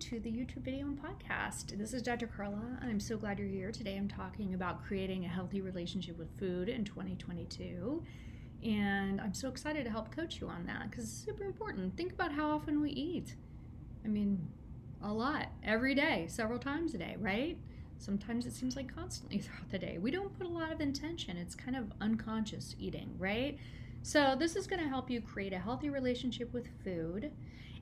To the YouTube video and podcast. This is Dr. Carla. I'm so glad you're here. Today I'm talking about creating a healthy relationship with food in 2022. And I'm so excited to help coach you on that because it's super important. Think about how often we eat. I mean, a lot, every day, several times a day, right? Sometimes it seems like constantly throughout the day. We don't put a lot of intention, it's kind of unconscious eating, right? So, this is going to help you create a healthy relationship with food.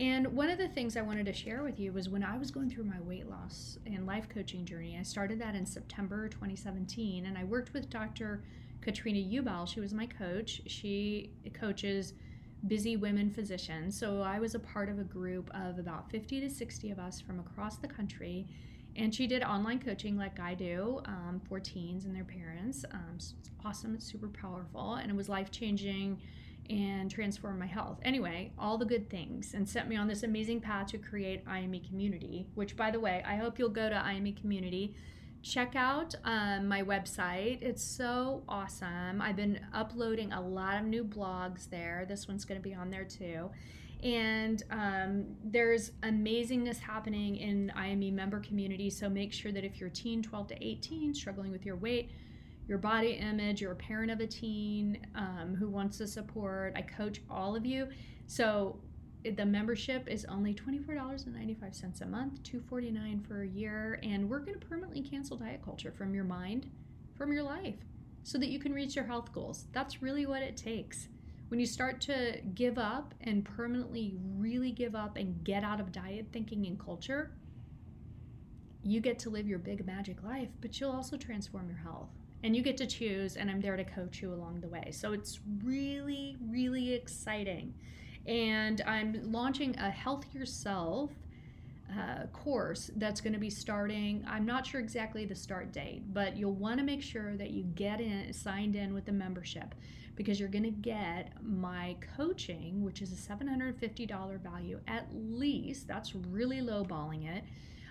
And one of the things I wanted to share with you was when I was going through my weight loss and life coaching journey. I started that in September 2017, and I worked with Dr. Katrina Ubell. She was my coach. She coaches busy women physicians. So I was a part of a group of about 50 to 60 of us from across the country. And she did online coaching like I do um, for teens and their parents. Um, it's awesome, it's super powerful, and it was life changing and transform my health. Anyway, all the good things and set me on this amazing path to create IME Community, which, by the way, I hope you'll go to IME Community. Check out um, my website. It's so awesome. I've been uploading a lot of new blogs there. This one's going to be on there too. And um, there's amazingness happening in IME member community. So make sure that if you're teen, 12 to 18, struggling with your weight, your body image, you're a parent of a teen um, who wants the support. I coach all of you. So the membership is only $24.95 a month, 249 for a year, and we're going to permanently cancel diet culture from your mind, from your life, so that you can reach your health goals. That's really what it takes. When you start to give up and permanently really give up and get out of diet thinking and culture, you get to live your big magic life, but you'll also transform your health and you get to choose and i'm there to coach you along the way. So it's really really exciting. And i'm launching a healthier self uh, course that's going to be starting i'm not sure exactly the start date but you'll want to make sure that you get in signed in with the membership because you're going to get my coaching which is a $750 value at least that's really lowballing it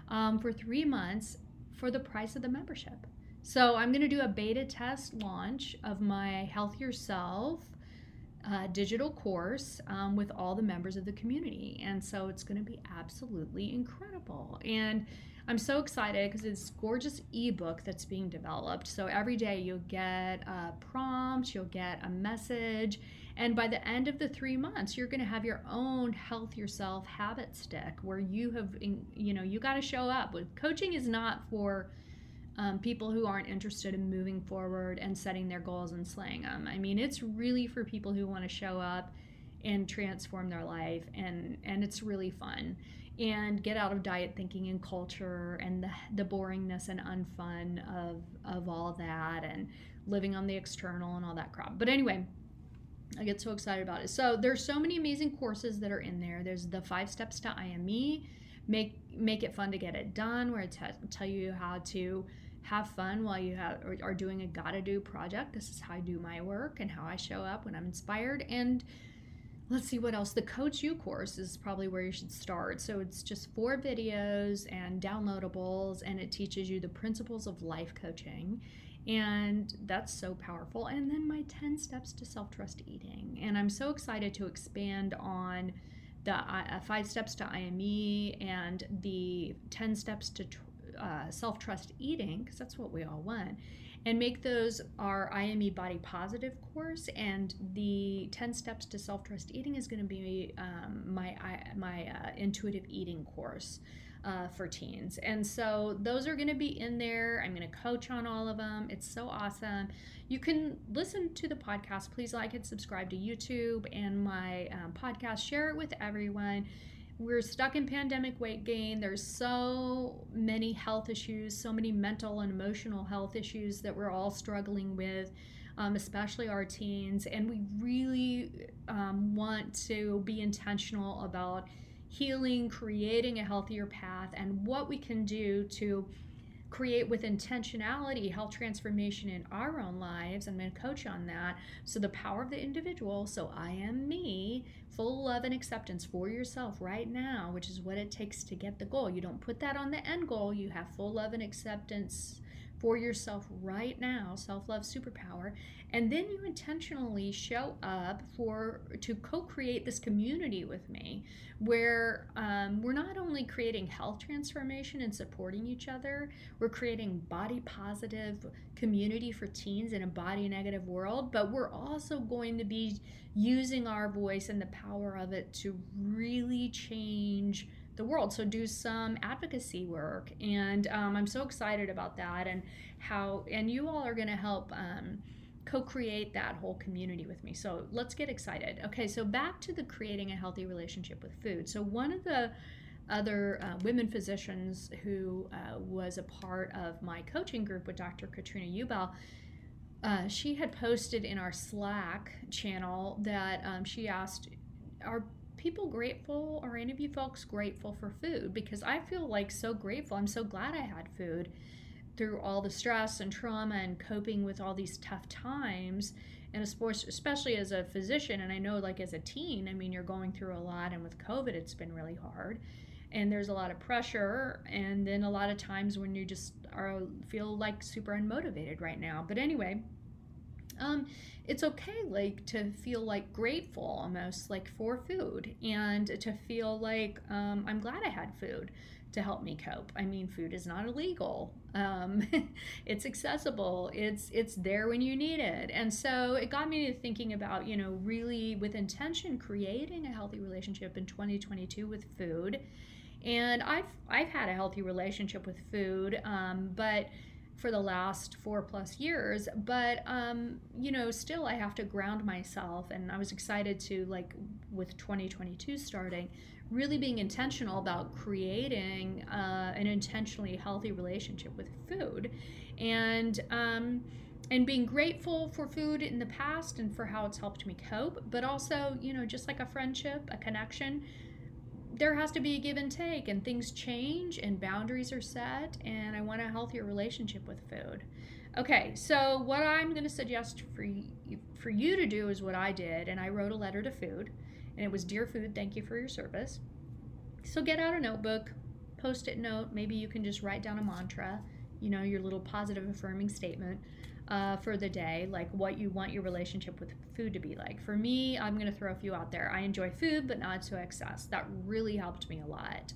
um, for three months for the price of the membership so I'm going to do a beta test launch of my Healthier Self uh, digital course um, with all the members of the community. And so it's going to be absolutely incredible. And I'm so excited because it's gorgeous ebook that's being developed. So every day you'll get a prompt, you'll get a message, and by the end of the three months, you're going to have your own health yourself habit stick where you have, you know, you got to show up. Coaching is not for um, people who aren't interested in moving forward and setting their goals and slaying them. I mean, it's really for people who want to show up and transform their life, and and it's really fun. And get out of diet thinking and culture and the, the boringness and unfun of of all that, and living on the external and all that crap. But anyway, I get so excited about it. So there's so many amazing courses that are in there. There's the five steps to IME, make make it fun to get it done, where I t- tell you how to have fun while you have are doing a gotta do project. This is how I do my work and how I show up when I'm inspired. And let's see what else. The Coach You course is probably where you should start. So it's just four videos and downloadables, and it teaches you the principles of life coaching. And that's so powerful. And then my 10 steps to self trust eating. And I'm so excited to expand on the uh, five steps to IME and the 10 steps to uh, self trust eating, because that's what we all want. and make those our IME Body Positive course. And the 10 Steps to Self Trust Eating is going to be um, my, my uh, intuitive eating course. Uh, for teens. And so those are going to be in there. I'm going to coach on all of them. It's so awesome. You can listen to the podcast. Please like and subscribe to YouTube and my um, podcast. Share it with everyone we're stuck in pandemic weight gain. There's so many health issues, so many mental and emotional health issues that we're all struggling with, um, especially our teens. And we really um, want to be intentional about healing, creating a healthier path, and what we can do to create with intentionality health transformation in our own lives. I'm going to coach on that. So, the power of the individual. So, I am me full love and acceptance for yourself right now, which is what it takes to get the goal. You don't put that on the end goal, you have full love and acceptance for yourself right now, self-love superpower, and then you intentionally show up for to co-create this community with me, where um, we're not only creating health transformation and supporting each other, we're creating body positive community for teens in a body negative world, but we're also going to be using our voice and the power of it to really change the world. So do some advocacy work, and um, I'm so excited about that and how. And you all are going to help. Um, co-create that whole community with me. So let's get excited. Okay, so back to the creating a healthy relationship with food. So one of the other uh, women physicians who uh, was a part of my coaching group with Dr. Katrina Ubell uh, she had posted in our Slack channel that um, she asked, Are people grateful? Are any of you folks grateful for food? Because I feel like so grateful. I'm so glad I had food through all the stress and trauma and coping with all these tough times. And especially as a physician, and I know like as a teen, I mean, you're going through a lot, and with COVID, it's been really hard and there's a lot of pressure and then a lot of times when you just are feel like super unmotivated right now but anyway um, it's okay like to feel like grateful almost like for food and to feel like um, i'm glad i had food to help me cope. I mean food is not illegal. Um, it's accessible. It's it's there when you need it. And so it got me to thinking about you know really with intention creating a healthy relationship in 2022 with food. And I've I've had a healthy relationship with food, um, but for the last four plus years. But um, you know, still I have to ground myself, and I was excited to like with 2022 starting, really being intentional about creating uh, an intentionally healthy relationship with food, and. Um, and being grateful for food in the past and for how it's helped me cope, but also, you know, just like a friendship, a connection, there has to be a give and take and things change and boundaries are set and I want a healthier relationship with food. Okay, so what I'm going to suggest for you, for you to do is what I did and I wrote a letter to food and it was dear food, thank you for your service. So get out a notebook, post-it note, maybe you can just write down a mantra, you know, your little positive affirming statement uh, for the day, like what you want your relationship with food to be like. For me, I'm going to throw a few out there. I enjoy food, but not to excess. That really helped me a lot.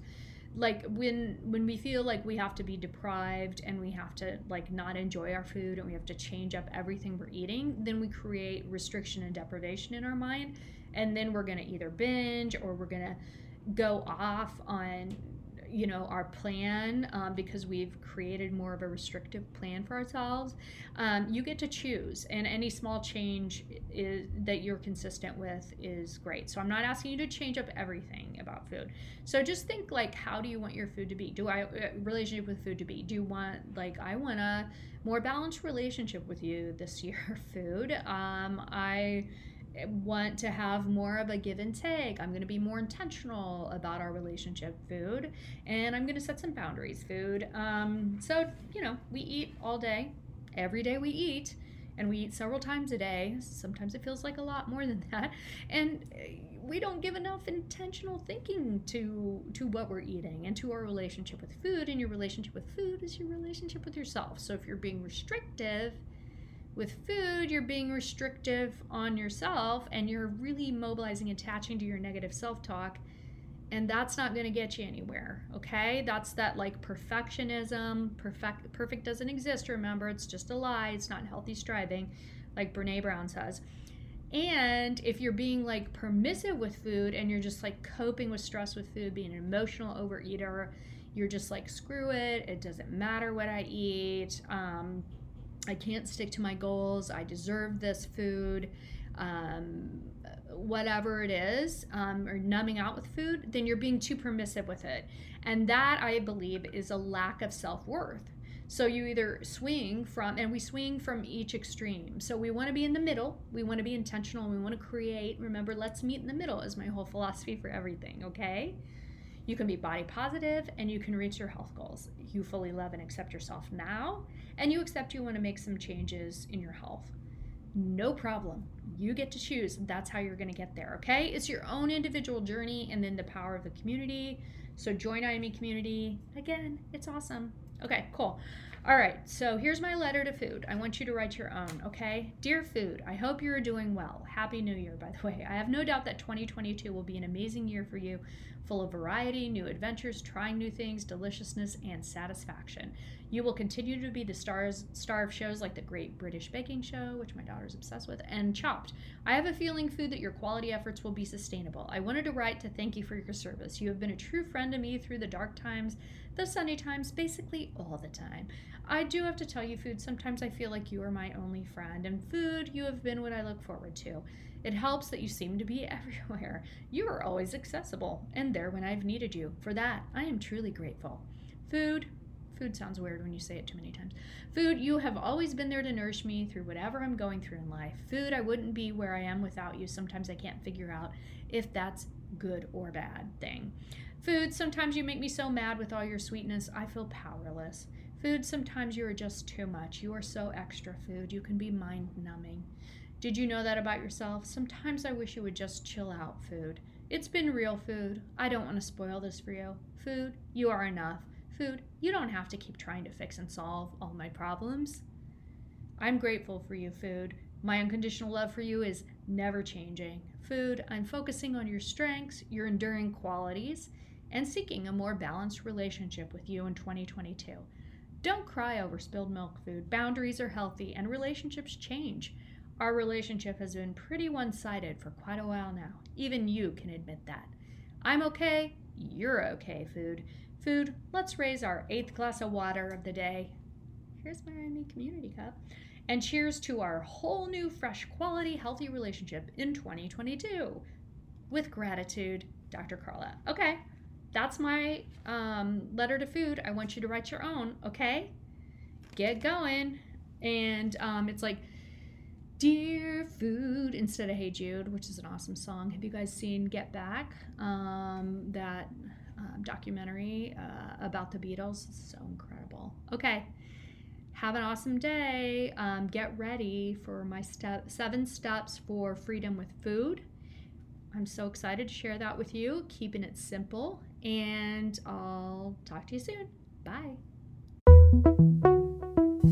Like when when we feel like we have to be deprived and we have to like not enjoy our food and we have to change up everything we're eating, then we create restriction and deprivation in our mind, and then we're going to either binge or we're going to go off on you know our plan um, because we've created more of a restrictive plan for ourselves um, you get to choose. And any small change is, that you're consistent with is great. So i'm not asking you to change up everything about food. So just think like how do you want your food to be? Do i uh, relationship with food to be? Do you want like i want a more balanced relationship with you this year food? Um, i want to have more of a give and take. I'm going to be more intentional about our relationship food, and I'm going to set some boundaries food. Um, so, you know, we eat all day, every day we eat, and we eat several times a day. Sometimes it feels like a lot more than that, and we don't give enough intentional thinking to to what we're eating and to our relationship with food. And your relationship with food is your relationship with yourself. So if you're being restrictive with food, you're being restrictive on yourself and you're really mobilizing, attaching to your negative self talk. and that's not going to get you anywhere okay that's that like perfectionism perfect perfect doesn't exist remember it's just a lie it's not healthy striving like brene brown says and if you're being like permissive with food and you're just like coping with stress with food being an emotional overeater you're just like screw it it doesn't matter what i eat um, i can't stick to my goals i deserve this food um, whatever it is, um, or numbing out with food, then you're being too permissive with it. And that, I believe, is a lack of self worth. So you either swing from, and we swing from each extreme. So we want to be in the middle. We want to be intentional. We want to create. Remember, let's meet in the middle is my whole philosophy for everything, okay? You can be body positive and you can reach your health goals. You fully love and accept yourself now, and you accept you want to make some changes in your health no problem. You get to choose. That's how you're going to get there, okay? It's your own individual journey and then the power of the community. So join IME community. Again, it's awesome. Okay, cool. All right, so here's my letter to food. I want you to write your own, okay? Dear food, I hope you're doing well. Happy New Year, by the way. I have no doubt that 2022 will be an amazing year for you, full of variety, new adventures, trying new things, deliciousness, and satisfaction. You will continue to be the stars star of shows like the Great British Baking Show, which my daughter's obsessed with, and Chopped. I have a feeling, food, that your quality efforts will be sustainable. I wanted to write to thank you for your service. You have been a true friend to me through the dark times, the sunny times, basically all the time. I do have to tell you, food, sometimes I feel like you are my only friend, and food, you have been what I look forward to. It helps that you seem to be everywhere. You are always accessible and there when I've needed you. For that, I am truly grateful. Food, Food sounds weird when you say it too many times. Food, you have always been there to nourish me through whatever I'm going through in life. Food, I wouldn't be where I am without you. Sometimes I can't figure out if that's good or bad thing. Food, sometimes you make me so mad with all your sweetness, I feel powerless. Food, sometimes you are just too much. You are so extra food. You can be mind numbing. Did you know that about yourself? Sometimes I wish you would just chill out, food. It's been real food. I don't want to spoil this for you. Food, you are enough. Food, you don't have to keep trying to fix and solve all my problems. I'm grateful for you, Food. My unconditional love for you is never changing. Food, I'm focusing on your strengths, your enduring qualities, and seeking a more balanced relationship with you in 2022. Don't cry over spilled milk food. Boundaries are healthy and relationships change. Our relationship has been pretty one sided for quite a while now. Even you can admit that. I'm okay, you're okay, food. Food, let's raise our eighth glass of water of the day. Here's my community cup. And cheers to our whole new, fresh, quality, healthy relationship in 2022. With gratitude, Dr. Carla. Okay, that's my um, letter to food. I want you to write your own, okay? Get going. And um, it's like, Dear Food instead of Hey Jude, which is an awesome song. Have you guys seen Get Back? Um, that um, documentary uh, about the Beatles. So incredible. Okay. Have an awesome day. Um, get ready for my step seven steps for freedom with food. I'm so excited to share that with you, keeping it simple, and I'll talk to you soon. Bye.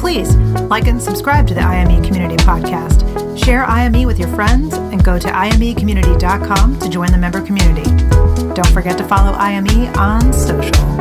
Please like and subscribe to the IME Community Podcast. Share IME with your friends and go to imecommunity.com to join the member community. Don't forget to follow IME on social.